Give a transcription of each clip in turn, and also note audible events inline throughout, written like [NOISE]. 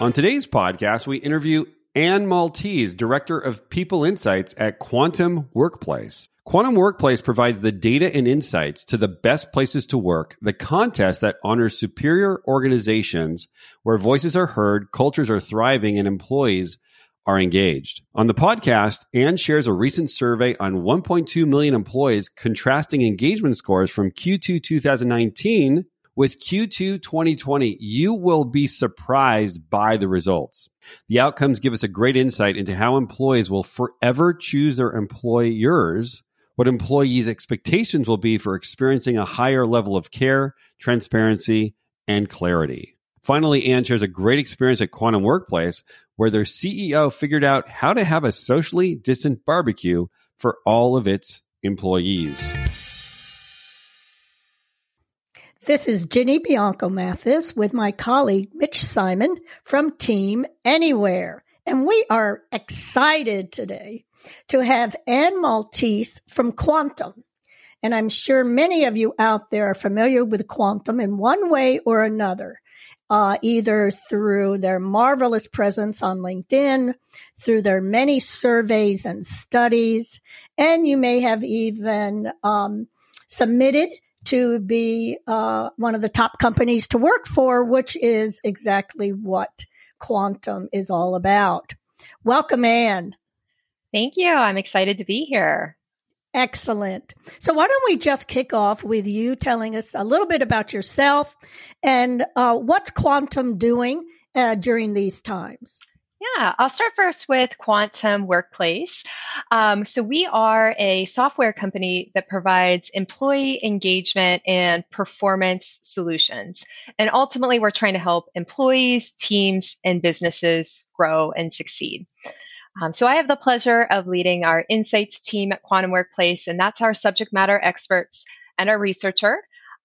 On today's podcast, we interview Anne Maltese, Director of People Insights at Quantum Workplace. Quantum Workplace provides the data and insights to the best places to work, the contest that honors superior organizations where voices are heard, cultures are thriving, and employees are engaged. On the podcast, Anne shares a recent survey on 1.2 million employees contrasting engagement scores from Q2 2019 with Q2 2020, you will be surprised by the results. The outcomes give us a great insight into how employees will forever choose their employers, what employees' expectations will be for experiencing a higher level of care, transparency, and clarity. Finally, Anne shares a great experience at Quantum Workplace where their CEO figured out how to have a socially distant barbecue for all of its employees. This is Ginny Bianco Mathis with my colleague Mitch Simon from Team Anywhere. And we are excited today to have Anne Maltese from Quantum. And I'm sure many of you out there are familiar with Quantum in one way or another, uh, either through their marvelous presence on LinkedIn, through their many surveys and studies, and you may have even um, submitted to be uh, one of the top companies to work for, which is exactly what quantum is all about. Welcome, Anne. Thank you. I'm excited to be here. Excellent. So, why don't we just kick off with you telling us a little bit about yourself and uh, what's Quantum doing uh, during these times? Yeah, I'll start first with Quantum Workplace. Um, so, we are a software company that provides employee engagement and performance solutions. And ultimately, we're trying to help employees, teams, and businesses grow and succeed. Um, so, I have the pleasure of leading our insights team at Quantum Workplace, and that's our subject matter experts and our researcher.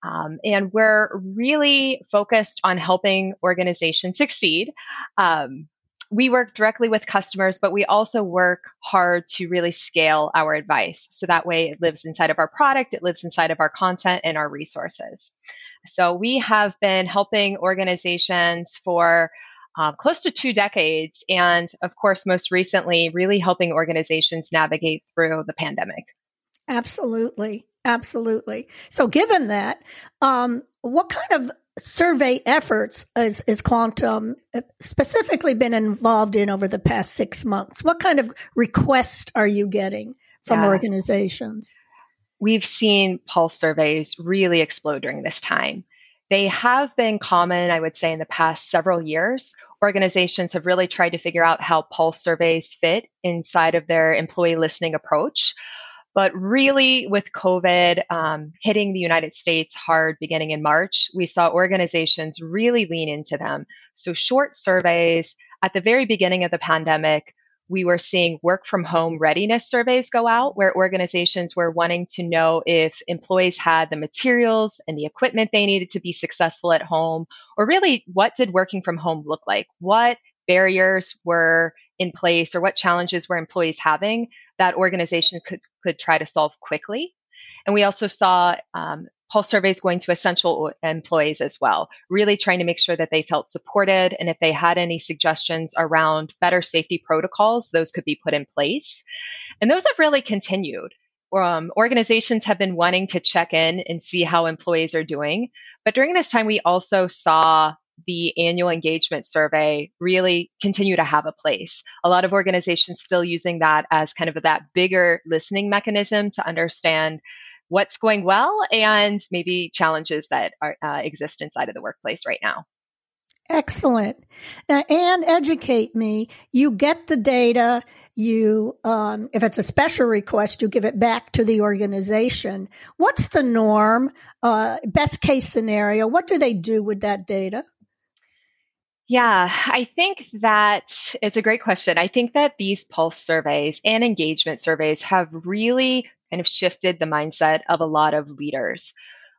Um, and we're really focused on helping organizations succeed. Um, we work directly with customers, but we also work hard to really scale our advice. So that way it lives inside of our product, it lives inside of our content and our resources. So we have been helping organizations for um, close to two decades. And of course, most recently, really helping organizations navigate through the pandemic. Absolutely. Absolutely. So, given that, um, what kind of survey efforts is, is Quantum uh, specifically been involved in over the past six months? What kind of requests are you getting from yeah. organizations? We've seen pulse surveys really explode during this time. They have been common, I would say, in the past several years. Organizations have really tried to figure out how pulse surveys fit inside of their employee listening approach. But really, with COVID um, hitting the United States hard beginning in March, we saw organizations really lean into them. So, short surveys at the very beginning of the pandemic, we were seeing work from home readiness surveys go out where organizations were wanting to know if employees had the materials and the equipment they needed to be successful at home, or really what did working from home look like? What barriers were in place or what challenges were employees having that organization could, could try to solve quickly. And we also saw um, pulse surveys going to essential employees as well, really trying to make sure that they felt supported. And if they had any suggestions around better safety protocols, those could be put in place. And those have really continued. Um, organizations have been wanting to check in and see how employees are doing. But during this time, we also saw the annual engagement survey really continue to have a place. A lot of organizations still using that as kind of that bigger listening mechanism to understand what's going well and maybe challenges that are, uh, exist inside of the workplace right now. Excellent. Now, Anne, educate me. You get the data. You, um, if it's a special request, you give it back to the organization. What's the norm? Uh, best case scenario? What do they do with that data? Yeah, I think that it's a great question. I think that these pulse surveys and engagement surveys have really kind of shifted the mindset of a lot of leaders.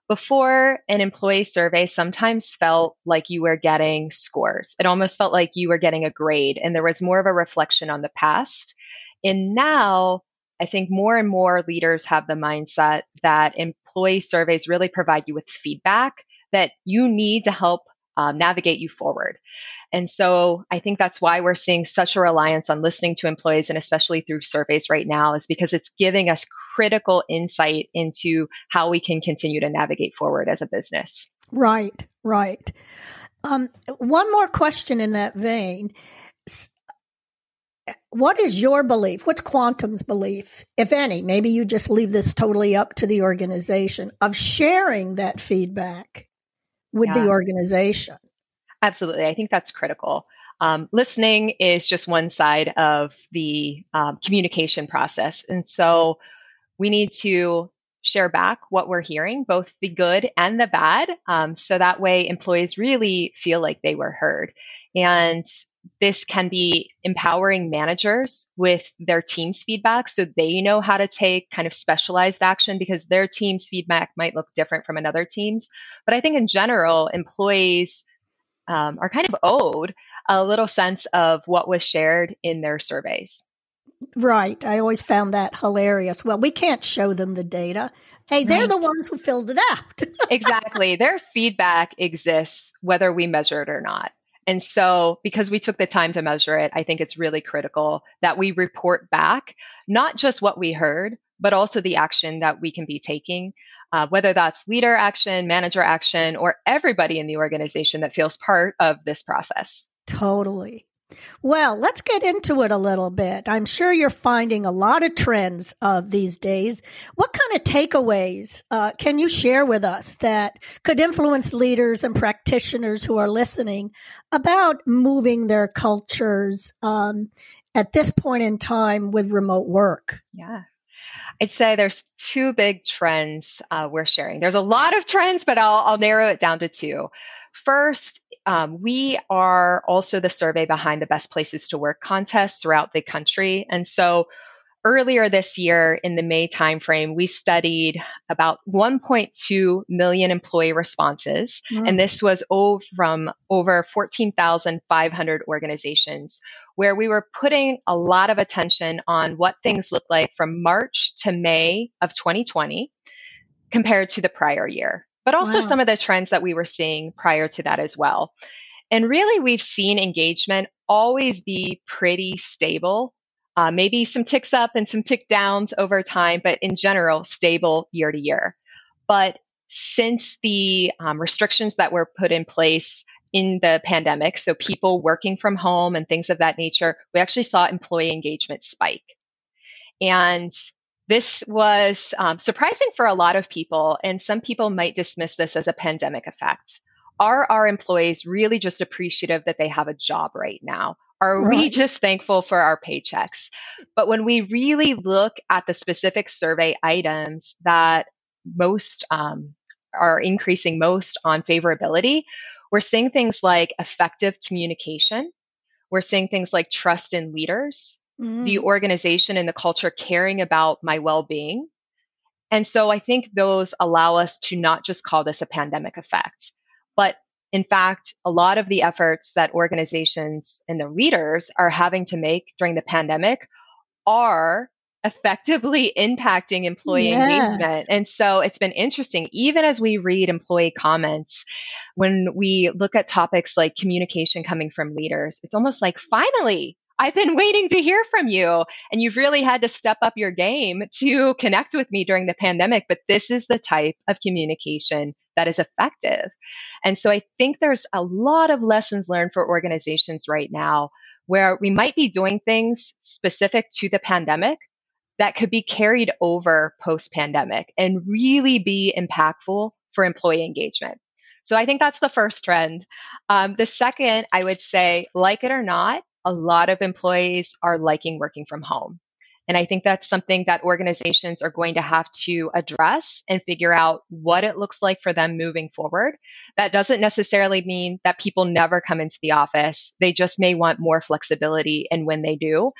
Before, an employee survey sometimes felt like you were getting scores. It almost felt like you were getting a grade, and there was more of a reflection on the past. And now, I think more and more leaders have the mindset that employee surveys really provide you with feedback that you need to help um, navigate you forward. And so I think that's why we're seeing such a reliance on listening to employees and especially through surveys right now is because it's giving us critical insight into how we can continue to navigate forward as a business. Right, right. Um, one more question in that vein. What is your belief? What's Quantum's belief, if any? Maybe you just leave this totally up to the organization of sharing that feedback with yeah. the organization. Absolutely. I think that's critical. Um, listening is just one side of the um, communication process. And so we need to share back what we're hearing, both the good and the bad, um, so that way employees really feel like they were heard. And this can be empowering managers with their team's feedback so they know how to take kind of specialized action because their team's feedback might look different from another team's. But I think in general, employees um, are kind of owed a little sense of what was shared in their surveys. Right. I always found that hilarious. Well, we can't show them the data. Hey, they're right. the ones who filled it out. [LAUGHS] exactly. Their feedback exists whether we measure it or not. And so, because we took the time to measure it, I think it's really critical that we report back not just what we heard, but also the action that we can be taking, uh, whether that's leader action, manager action, or everybody in the organization that feels part of this process. Totally. Well, let's get into it a little bit. I'm sure you're finding a lot of trends uh, these days. What kind of takeaways uh, can you share with us that could influence leaders and practitioners who are listening about moving their cultures um, at this point in time with remote work? Yeah. I'd say there's two big trends uh, we're sharing. There's a lot of trends, but I'll, I'll narrow it down to two. First, um, we are also the survey behind the best places to work contests throughout the country. And so earlier this year in the May timeframe, we studied about 1.2 million employee responses. Mm. And this was over, from over 14,500 organizations, where we were putting a lot of attention on what things looked like from March to May of 2020 compared to the prior year but also wow. some of the trends that we were seeing prior to that as well. And really, we've seen engagement always be pretty stable, uh, maybe some ticks up and some tick downs over time, but in general, stable year to year. But since the um, restrictions that were put in place in the pandemic, so people working from home and things of that nature, we actually saw employee engagement spike. And this was um, surprising for a lot of people, and some people might dismiss this as a pandemic effect. Are our employees really just appreciative that they have a job right now? Are right. we just thankful for our paychecks? But when we really look at the specific survey items that most um, are increasing most on favorability, we're seeing things like effective communication. We're seeing things like trust in leaders mm-hmm. the organization and the culture caring about my well being. And so I think those allow us to not just call this a pandemic effect, but in fact, a lot of the efforts that organizations and the leaders are having to make during the pandemic are effectively [LAUGHS] impacting employee yes. engagement. And so it's been interesting, even as we read employee comments, when we look at topics like communication coming from leaders, it's almost like finally I've been waiting to hear from you. And you've really had to step up your game to connect with me during the pandemic. But this is the type of communication that is effective. And so I think there's a lot of lessons learned for organizations right now where we might be doing things specific to the pandemic that could be carried over post pandemic and really be impactful for employee engagement. So I think that's the first trend. Um, the second, I would say, like it or not, a lot of employees are liking working from home. And I think that's something that organizations are going to have to address and figure out what it looks like for them moving forward. That doesn't necessarily mean that people never come into the office. They just may want more flexibility and when they do.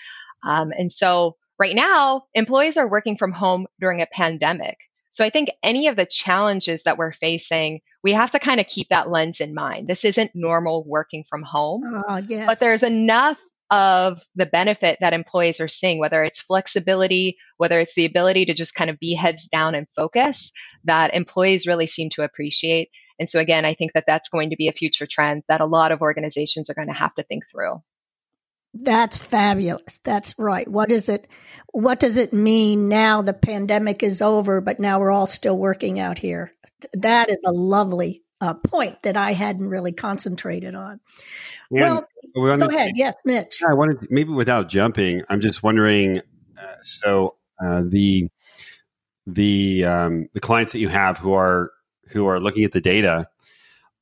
Um, and so right now, employees are working from home during a pandemic. So I think any of the challenges that we're facing, we have to kind of keep that lens in mind. This isn't normal working from home, uh, yes. but there's enough of the benefit that employees are seeing, whether it's flexibility, whether it's the ability to just kind of be heads down and focus, that employees really seem to appreciate. And so, again, I think that that's going to be a future trend that a lot of organizations are going to have to think through. That's fabulous. That's right. What is it? What does it mean now the pandemic is over, but now we're all still working out here? That is a lovely uh, point that I hadn't really concentrated on. And well, go ahead. To, yes, Mitch. I wanted to, maybe without jumping, I'm just wondering. Uh, so uh, the the um, the clients that you have who are who are looking at the data,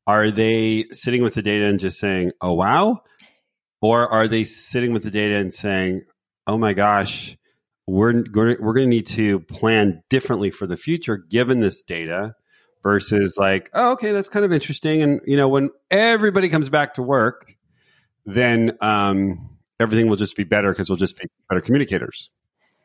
are they sitting with the data and just saying, "Oh wow," or are they sitting with the data and saying, "Oh my gosh"? We're, we're, going to need to plan differently for the future given this data versus like, oh, okay, that's kind of interesting. And you know, when everybody comes back to work, then um, everything will just be better because we'll just be better communicators.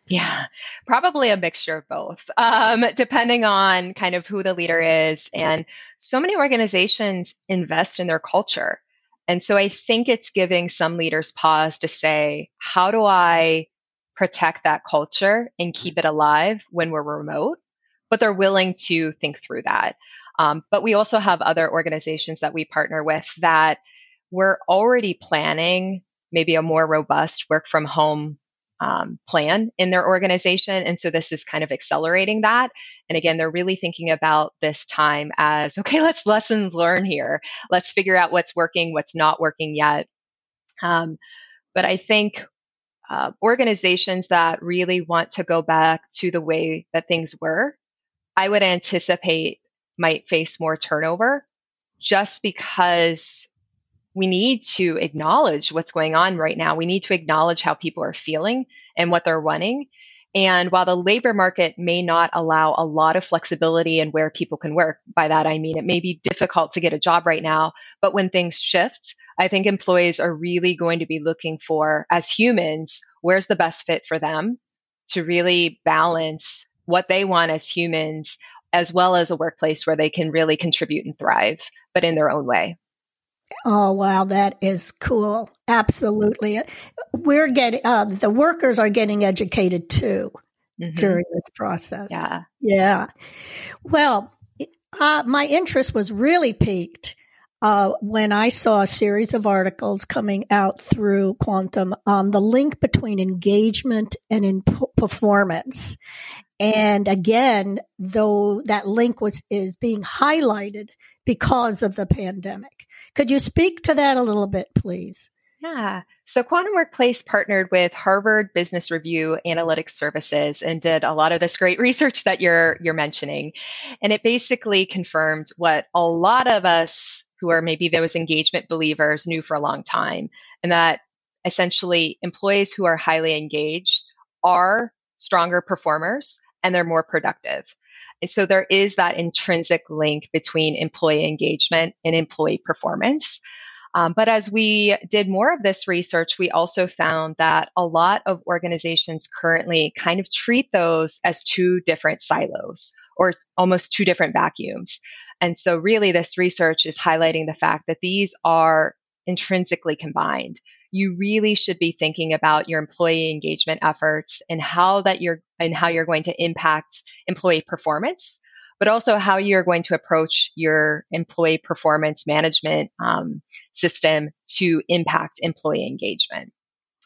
Yeah, probably a mixture of both, um, depending on kind of who the leader is. And so many organizations invest in their culture. And so I think it's giving some leaders pause to say, how do I protect that culture and keep it alive when we're remote? but they're willing to think through that. Um, but we also have other organizations that we partner with that we're already planning maybe a more robust work from home um, plan in their organization. And so this is kind of accelerating that. And again, they're really thinking about this time as [LAUGHS] okay, let's lessons learn here. Let's figure out what's working, what's not working yet. Um, but I think uh, organizations that really want to go back to the way that things were I would anticipate might face more turnover just because we need to acknowledge what's going on right now. We need to acknowledge how people are feeling and what they're wanting. And while the labor market may not allow a lot of flexibility in where people can work, by that I mean it may be difficult to get a job right now, but when things shift, I think employees are really going to be looking for, as humans, where's the best fit for them to really balance what they want as humans, as well as a workplace where they can really contribute and thrive, but in their own way. Oh wow, that is cool. Absolutely, we're getting uh, the workers are getting educated too mm-hmm. during this process. Yeah, yeah. Well, uh, my interest was really piqued uh, when I saw a series of articles coming out through Quantum on the link between engagement and in performance. And again, though that link was, is being highlighted because of the pandemic. Could you speak to that a little bit, please? Yeah. So Quantum Workplace partnered with Harvard Business Review Analytics Services and did a lot of this great research that you're you're mentioning. And it basically confirmed what a lot of us who are maybe those engagement believers knew for a long time, and that essentially employees who are highly engaged are stronger performers and they're more productive. So there is that intrinsic link between employee engagement and employee performance. Um, but as we did more of this research, we also found that a lot of organizations currently kind of treat those as two different silos or almost two different vacuums. And so, really, this research is highlighting the fact that these are intrinsically combined you really should be thinking about your employee engagement efforts and how that you're and how you're going to impact employee performance but also how you're going to approach your employee performance management um, system to impact employee engagement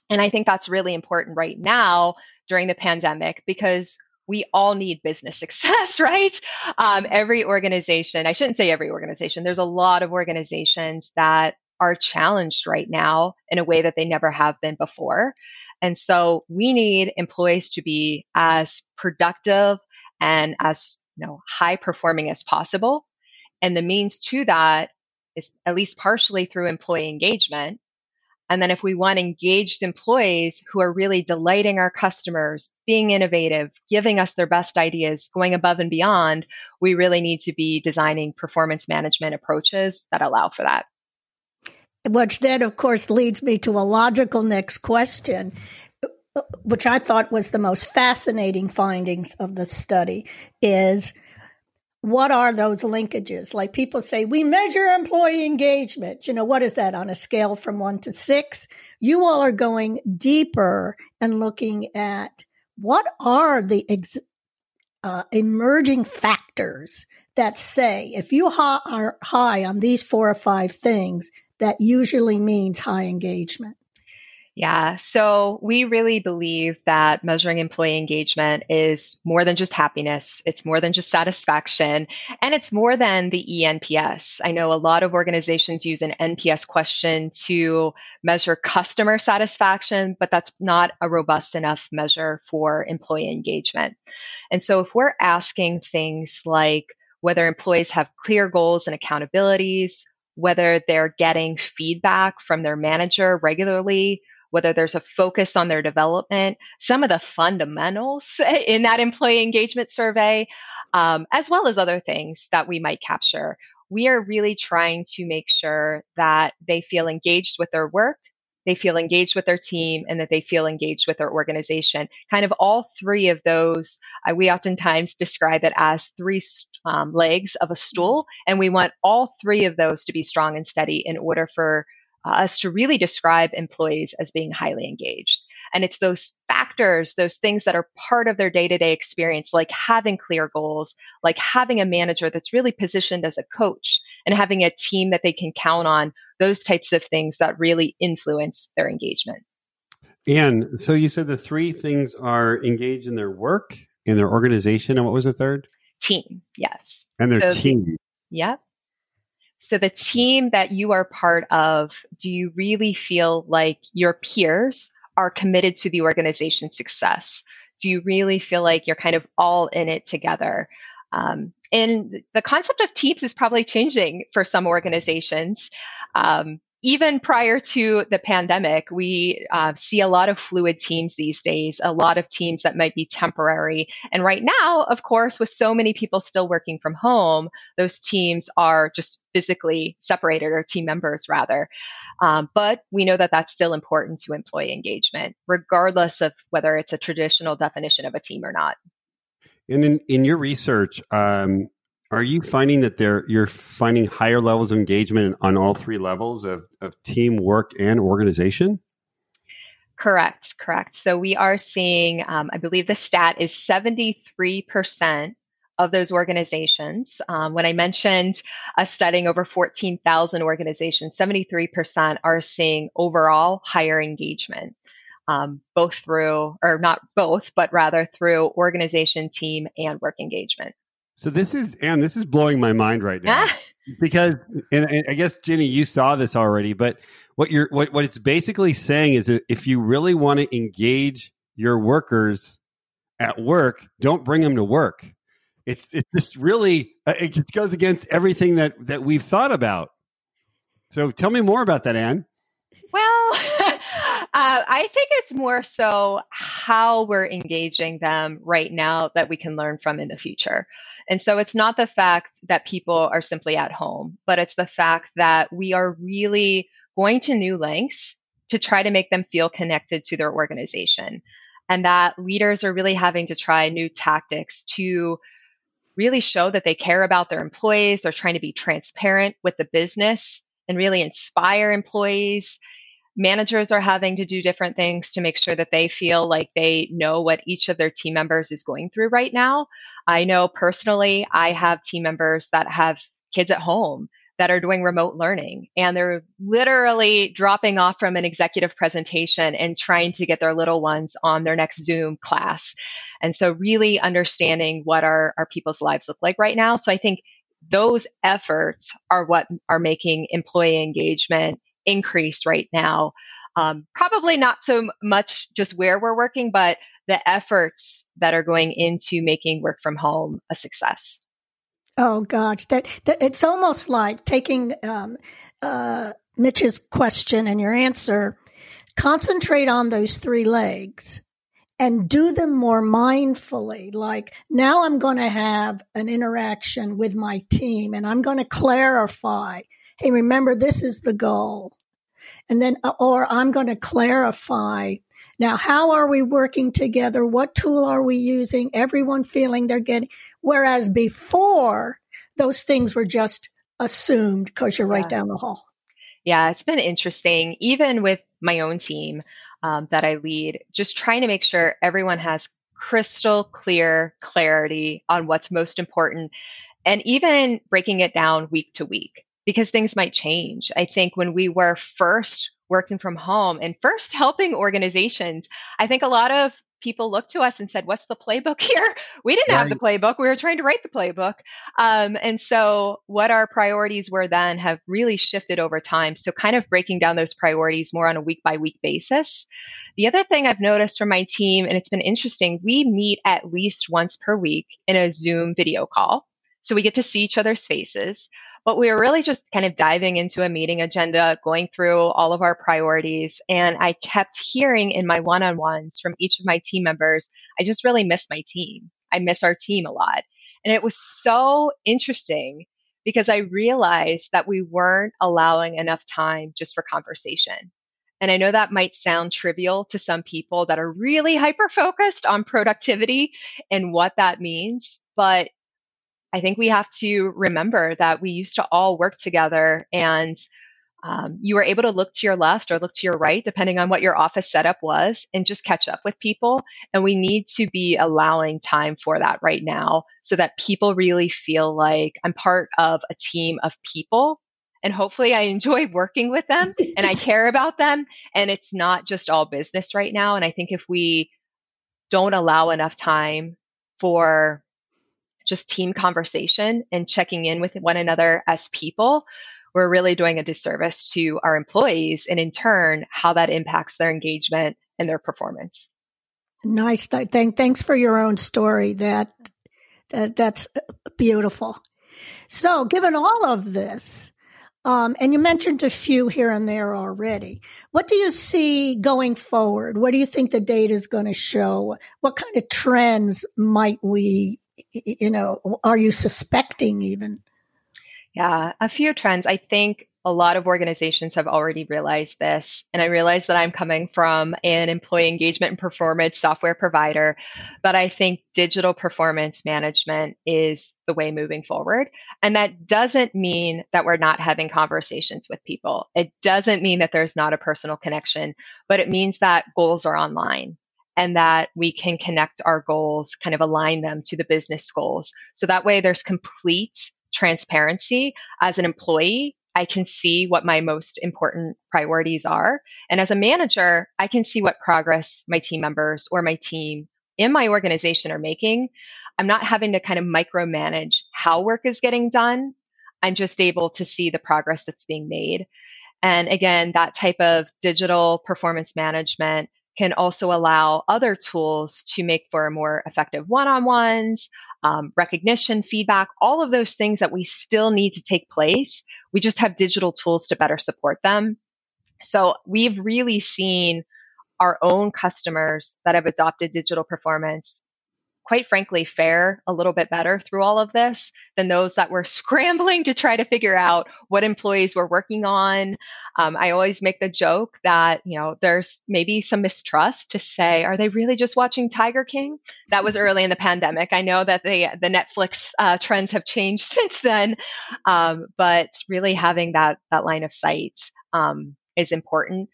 and i think that's really important right now during the pandemic because we all need business [LAUGHS] success, right? Um, every organization, I shouldn't say every organization, there's a lot of organizations that are challenged right now in a way that they never have been before. And so we need employees to be as productive and as you know high performing as possible. And the means to that is at least partially through employee engagement. And then if we want engaged employees who are really delighting our customers, being innovative, giving us their best ideas, going above and beyond, we really need to be designing performance management approaches that allow for that. Which then, of course, leads me to a logical next question, which I thought was the most fascinating findings of the study is what are those linkages? Like people say, we measure employee engagement. You know, what is that on a scale from one to six? You all are going deeper and looking at what are the ex- uh, emerging factors that say if you ha- are high on these four or five things, that usually means high engagement. Yeah. So we really believe that measuring employee engagement is more than just happiness. It's more than just satisfaction and it's more than the ENPS. I know a lot of organizations use an NPS question to measure customer satisfaction, but that's not a robust enough measure for employee engagement. And so if we're asking things like whether employees have clear goals and accountabilities, whether they're getting feedback from their manager regularly, whether there's a focus on their development, some of the fundamentals [LAUGHS] in that employee engagement survey, um, as well as other things that we might capture. We are really trying to make sure that they feel engaged with their work, they feel engaged with their team, and that they feel engaged with their organization. Kind of all three of those, uh, we oftentimes describe it as three um, legs of a stool, and we want all three of those to be strong and steady in order for uh, us to really describe employees as being highly engaged. And it's those factors, those things that are part of their day to day experience, like having clear goals, like having a manager that's really positioned as a coach and having a team that they can count on, those types of things that really influence their engagement. And so you said the three things are engaged in their work, in their organization, and what was the third? Team, yes. And their so team. The, yeah. So, the team that you are part of, do you really feel like your peers are committed to the organization's success? Do you really feel like you're kind of all in it together? Um, and the concept of teams is probably changing for some organizations. Um, even prior to the pandemic, we uh, see a lot of fluid teams these days, a lot of teams that might be temporary. And right now, of course, with so many people still working from home, those teams are just physically separated, or team members rather. Um, but we know that that's still important to employee engagement, regardless of whether it's a traditional definition of a team or not. And in, in your research, um, are you finding that there you're finding higher levels of engagement on all three levels of, of teamwork and organization? Correct, correct. So we are seeing, um, I believe the stat is 73% of those organizations. Um, when I mentioned us studying over 14,000 organizations, 73% are seeing overall higher engagement, um, both through, or not both, but rather through organization, team, and work engagement. So this is and this is blowing my mind right now [LAUGHS] because and, and, I guess Ginny, you saw this already, but what you're what what it's basically saying is if you really want to engage your workers at work, don't bring them to work. It's it's just really uh, it goes against everything that that we've thought about. So tell me more about that, Anne. Well, [LAUGHS] Uh, I think it's more so how we're engaging them right now that we can learn from in the future. And so it's not the fact that people are simply at home, but it's the fact that we are really going to new lengths to try to make them feel connected to their organization. And that leaders are really having to try new tactics to really show that they care about their employees. They're trying to be transparent with the business and really inspire employees managers are having to do different things to make sure that they feel like they know what each of their team members is going through right now. I know personally, I have team members that have kids at home that are doing remote learning and they're literally dropping off from an executive presentation and trying to get their little ones on their next Zoom class. And so really understanding what our, our people's lives look like right now. So I think those efforts are what are making employee engagement increase right now. Um, probably not so much just where we're working, but the efforts that are going into making work from home a success. Oh gosh, that, that it's almost like taking um, uh, Mitch's question and your answer. Concentrate on those three legs and do them more mindfully. Like now I'm going to have an interaction with my team and I'm going to clarify. Hey, remember this is the goal. And then, uh, or I'm going to clarify. Now, how are we working together? What tool are we using? Everyone feeling they're getting, whereas before those things were just assumed because you're right down the hall. Yeah, it's been interesting, even with my own team um, that I lead, just trying to make sure everyone has crystal clear clarity on what's most important and even breaking it down week to week because things might change. I think when we were first working from home and first helping organizations, I think a lot of people looked to us and said, What's the playbook [LAUGHS] here? We didn't right. have the playbook. We were trying to write the playbook. Um, and so, what our priorities were then have really shifted over time. So, kind of breaking down those priorities more on a week by week basis. The other thing I've noticed from my team, and it's been interesting, we meet at least once per week in a Zoom video call. So, we get to see each other's faces. But we were really just kind of diving into a meeting agenda, going through all of our priorities. And I kept hearing in my one on ones from each of my team members, I just really miss my team. I miss our team a lot. And it was so interesting because I realized that we weren't allowing enough time just for conversation. And I know that might sound trivial to some people that are really hyper focused on productivity and what that means, but I think we have to remember that we used to all work together and um, you were able to look to your left or look to your right, depending on what your office setup was, and just catch up with people. And we need to be allowing time for that right now so that people really feel like I'm part of a team of people. And hopefully, I enjoy [LAUGHS] working with them and I care about them. And it's not just all business right now. And I think if we don't allow enough time for just team conversation and checking in with one another as people, we're really doing a disservice to our employees and in turn, how that impacts their engagement and their performance. Nice. Thank, thanks for your own story. That, that that's beautiful. So, given all of this, um, and you mentioned a few here and there already. What do you see going forward? What do you think the data is going to show? What kind of trends might we you know, are you suspecting even? Yeah, a few trends. I think a lot of organizations have already realized this. And I realize that I'm coming from an employee engagement and performance software provider, but I think digital performance management is the way moving forward. And that doesn't mean that we're not having conversations with people. It doesn't mean that there's not a personal connection, but it means that goals are online and that we can connect our goals, kind of align them to the business goals. So that way there's complete transparency as an employee. I can see what my most important priorities are. And as a manager, I can see what progress my team members or my team in my organization are making. I'm not having to kind of micromanage how work is getting done. I'm just able to see the progress that's being made. And again, that type of digital performance management can also allow other tools to make for more effective one on ones, um, recognition, feedback, all of those things that we still need to take place. We just have digital tools to better support them. So we've really seen our own customers that have adopted digital performance quite frankly, fare a little bit better through all of this than those that were [LAUGHS] scrambling to try to figure out what employees were working on. Um, I always make the joke that, you know, there's maybe some mistrust to say, are they really just watching Tiger King? That was early in the pandemic. I know that the, the Netflix uh, trends have changed [LAUGHS] since then, um, but really having that, that line of sight um, is important.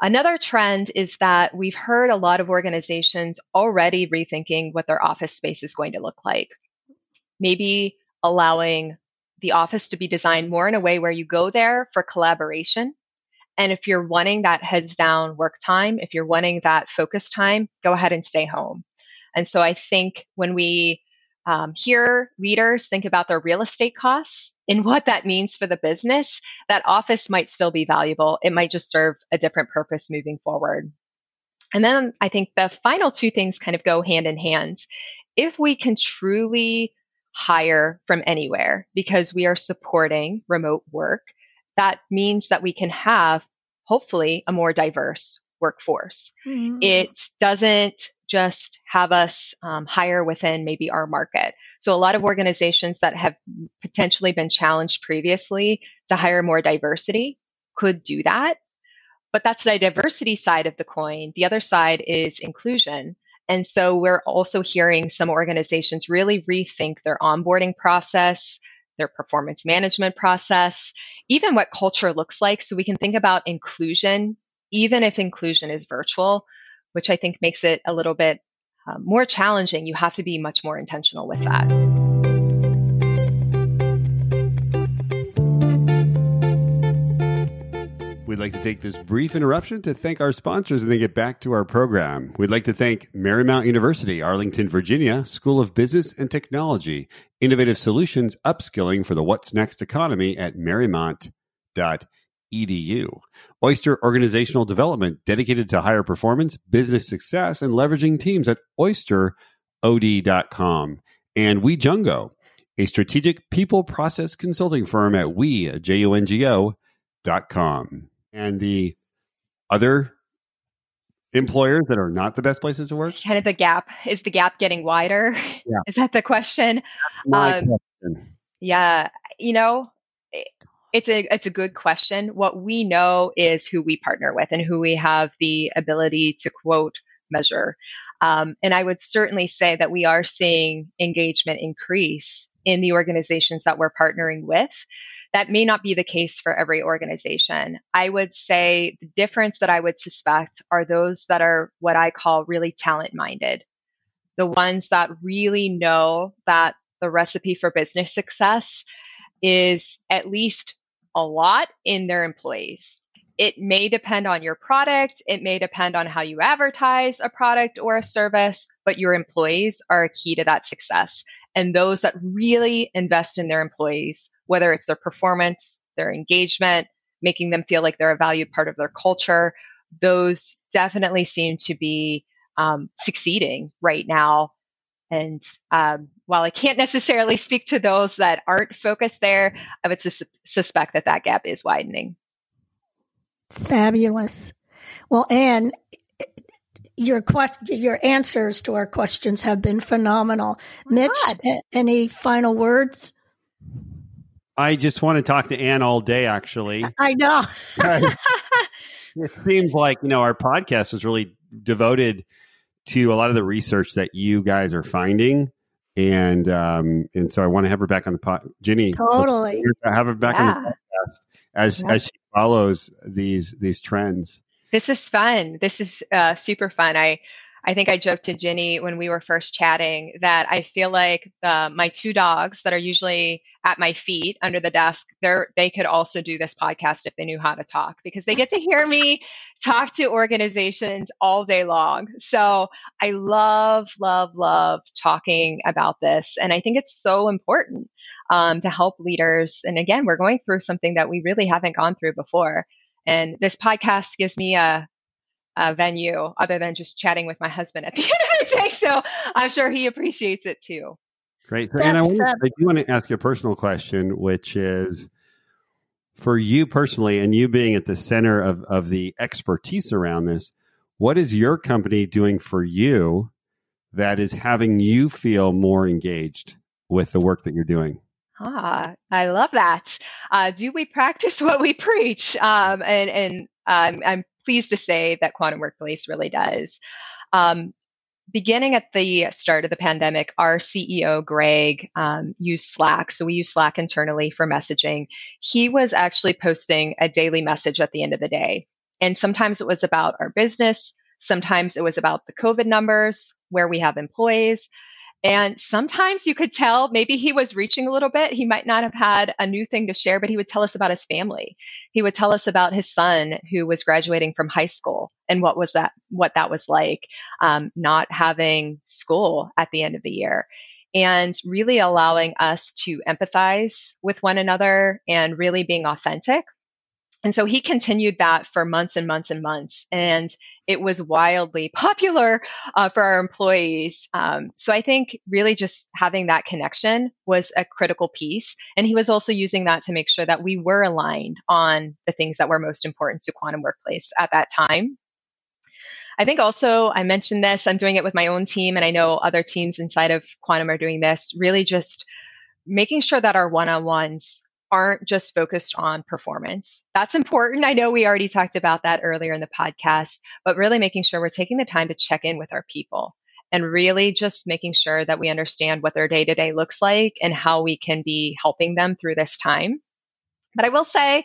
Another trend is that we've heard a lot of organizations already rethinking what their office space is going to look like. Maybe allowing the office to be designed more in a way where you go there for collaboration. And if you're wanting that heads down work time, if you're wanting that focus time, go ahead and stay home. And so I think when we um, hear leaders think about their real estate costs and what that means for the business, that office might still be valuable. It might just serve a different purpose moving forward. And then I think the final two things kind of go hand in hand. If we can truly hire from anywhere because we are supporting remote work. That means that we can have hopefully a more diverse workforce. Mm-hmm. It doesn't just have us um, hire within maybe our market. So, a lot of organizations that have potentially been challenged previously to hire more diversity could do that. But that's the diversity side of the coin. The other side is inclusion. And so we're also hearing some organizations really rethink their onboarding process, their performance management process, even what culture looks like. So we can think about inclusion, even if inclusion is virtual, which I think makes it a little bit um, more challenging. You have to be much more intentional with that. We'd like to take this brief interruption to thank our sponsors and then get back to our program. We'd like to thank Marymount University, Arlington, Virginia, School of Business and Technology, innovative solutions upskilling for the what's next economy at marymount.edu. Oyster Organizational Development, dedicated to higher performance, business success, and leveraging teams at oysterod.com. And WeJungo, a strategic people process consulting firm at we, J-U-N-G-O, dot com and the other employers that are not the best places to work? Kind of the gap. Is the gap getting wider? Yeah. [LAUGHS] Is that the question? Um, question. Yeah. You know, it's a it's a good question. What we know is who we partner with and who we have the ability to quote measure. Um, and I would certainly say that we are seeing engagement increase in the organizations that we're partnering with. That may not be the case for every organization. I would say the difference that I would suspect are those that are what I call really talent minded, the ones that really know that the recipe for business success is at least a lot in their employees. It may depend on your product. It may depend on how you advertise a product or a service, but your employees are a key to that success. And those that really invest in their employees whether it's their performance, their engagement, making them feel like they're a valued part of their culture. Those definitely seem to be um, succeeding right now. And um, while I can't necessarily speak to those that aren't focused there, I would sus- suspect that that gap is widening. Fabulous. Well, Anne, your question, your answers to our questions have been phenomenal. Oh Mitch, God. any final words? I just want to talk to Anne all day, actually. [LAUGHS] I know. it seems like, you know, our podcast is really devoted to a lot of the research that you guys are finding. And um, and so I want to have her back on the pod. Ginny, totally have her back yeah. on the podcast as yeah. as she follows these these trends. This is fun. This is uh, super fun. I I think I joked to Ginny when we were first chatting that I feel like uh, my two dogs that are usually at my feet under the desk, they they could also do this podcast if they knew how to talk because they get to hear me talk to organizations all day long. So I love, love, love talking about this, and I think it's so important um, to help leaders. And again, we're going through something that we really haven't gone through before. And this podcast gives me a uh, venue other than just chatting with my husband at the [LAUGHS] end of the day. So I'm sure he appreciates it too. Great. So, and I, want, I do want to ask you a personal question, which is for you personally, and you being at the center of, of the expertise around this, what is your company doing for you that is having you feel more engaged with the work that you're doing? Ah, I love that. Uh, do we practice [LAUGHS] what we preach? Um, and and um, I'm pleased to say that Quantum Workplace really does. Um, beginning at the start of the pandemic, our CEO, Greg, um, used Slack. So we use Slack internally for messaging. He was actually posting a daily message at the end of the day. And sometimes it was about our business. Sometimes it was about the COVID numbers, where we have employees. And sometimes you could tell maybe he was reaching a little bit. He might not have had a new thing to share, but he would tell us about his family. He would tell us about his son who was graduating from high school and what was that, what that was like, um, not having school at the end of the year and really allowing us to empathize with one another and really being authentic. And so he continued that for months and months and months. And it was wildly [LAUGHS] popular uh, for our employees. Um, so I think really just having that connection was a critical piece. And he was also using that to make sure that we were aligned on the things that were most important to Quantum Workplace at that time. I think also I mentioned this, I'm doing it with my own team, and I know other teams inside of Quantum are doing this, really just making sure that our one on ones aren't just focused on performance. That's important. I know we already talked about that earlier in the podcast, but really making sure we're taking the time to check in with our people and really just making sure that we understand what their day to day looks like and how we can be helping them through this time. But I will say,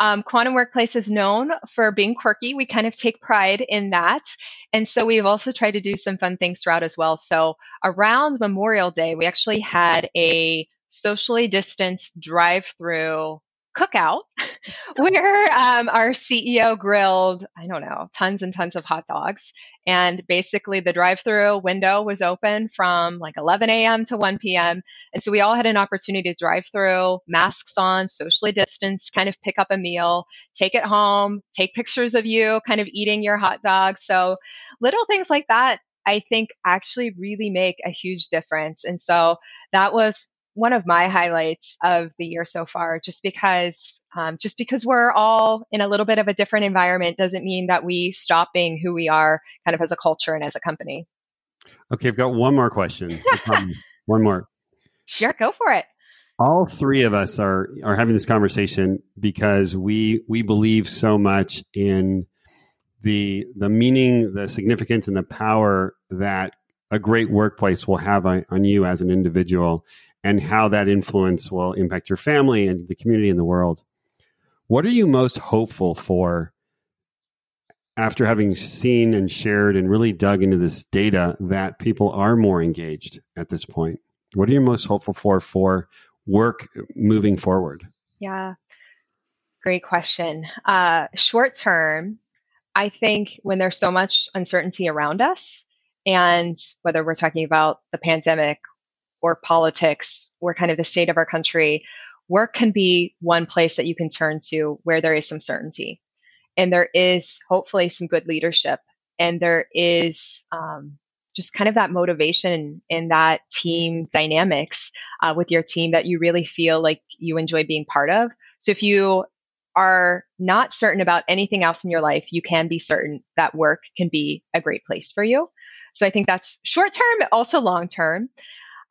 um, Quantum Workplace is known for being quirky. We kind of take pride in that. And so we've also tried to do some fun things throughout as well. So around Memorial Day, we actually had a socially distanced drive through cookout [LAUGHS] where um, our CEO grilled, I don't know, tons and tons of hot dogs. And basically, the drive through window was open from like 11 a.m. to 1 p.m. And so we all had an opportunity to drive through, masks on, socially distanced, kind of pick up a meal, take it home, take pictures of you kind of eating your hot dog. So little things like that. I think actually really make a huge difference. And so that was one of my highlights of the year so far, just because um, just because we're all in a little bit of a different environment doesn't mean that we stop being who we are, kind of as a culture and as a company. Okay, I've got one more question. [LAUGHS] one more. Sure, go for it. All three of us are are having this conversation because we we believe so much in the the meaning, the significance, and the power that a great workplace will have on, on you as an individual and how that influence will impact your family and the community and the world. What are you most hopeful for after having seen and shared and really dug into this data that people are more engaged at this point? What are you most hopeful for for work moving forward? Yeah, great question. Uh, short term, I think when there's so much uncertainty around us, and whether we're talking about the pandemic or politics or kind of the state of our country, work can be one place that you can turn to where there is some certainty. And there is hopefully some good leadership. And there is um, just kind of that motivation and that team dynamics uh, with your team that you really feel like you enjoy being part of. So if you are not certain about anything else in your life, you can be certain that work can be a great place for you. So I think that's short term, also long term.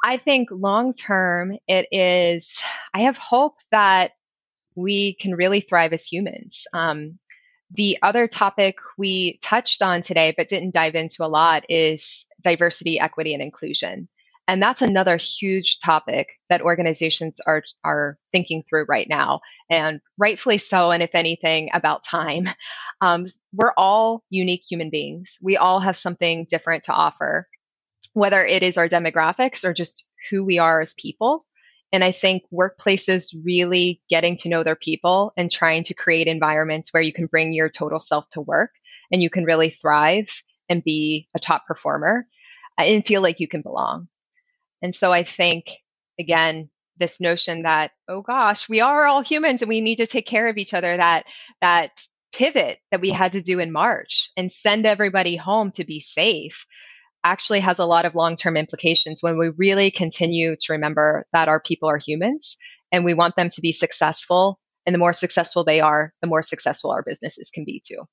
I think long term, it is, I have hope that we can really thrive as humans. Um, the other topic we touched on today, but didn't dive into a lot, is diversity, equity, and inclusion. And that's another huge topic that organizations are, are thinking through right now, and rightfully so. And if anything, about time. [LAUGHS] Um, we're all unique human beings. We all have something different to offer whether it is our demographics or just who we are as people. And I think workplaces really getting to know their people and trying to create environments where you can bring your total self to work and you can really thrive and be a top performer and feel like you can belong. And so I think, again, this notion that, oh gosh, we are all humans and we need to take care of each other, that, that pivot that we had to do in March and send everybody home to be safe actually has a lot of long term implications when we really continue to remember that our people are humans and we want them to be successful. And the more successful they are, the more successful our businesses can be too.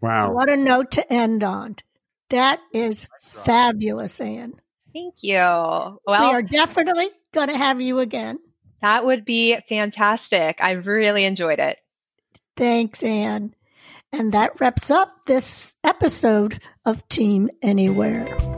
Wow. What a note to end on. That is fabulous, Anne. Thank you. Well, we are definitely going to have you again. That would be fantastic. I really enjoyed it. Thanks, Anne. And that wraps up this episode of Team Anywhere.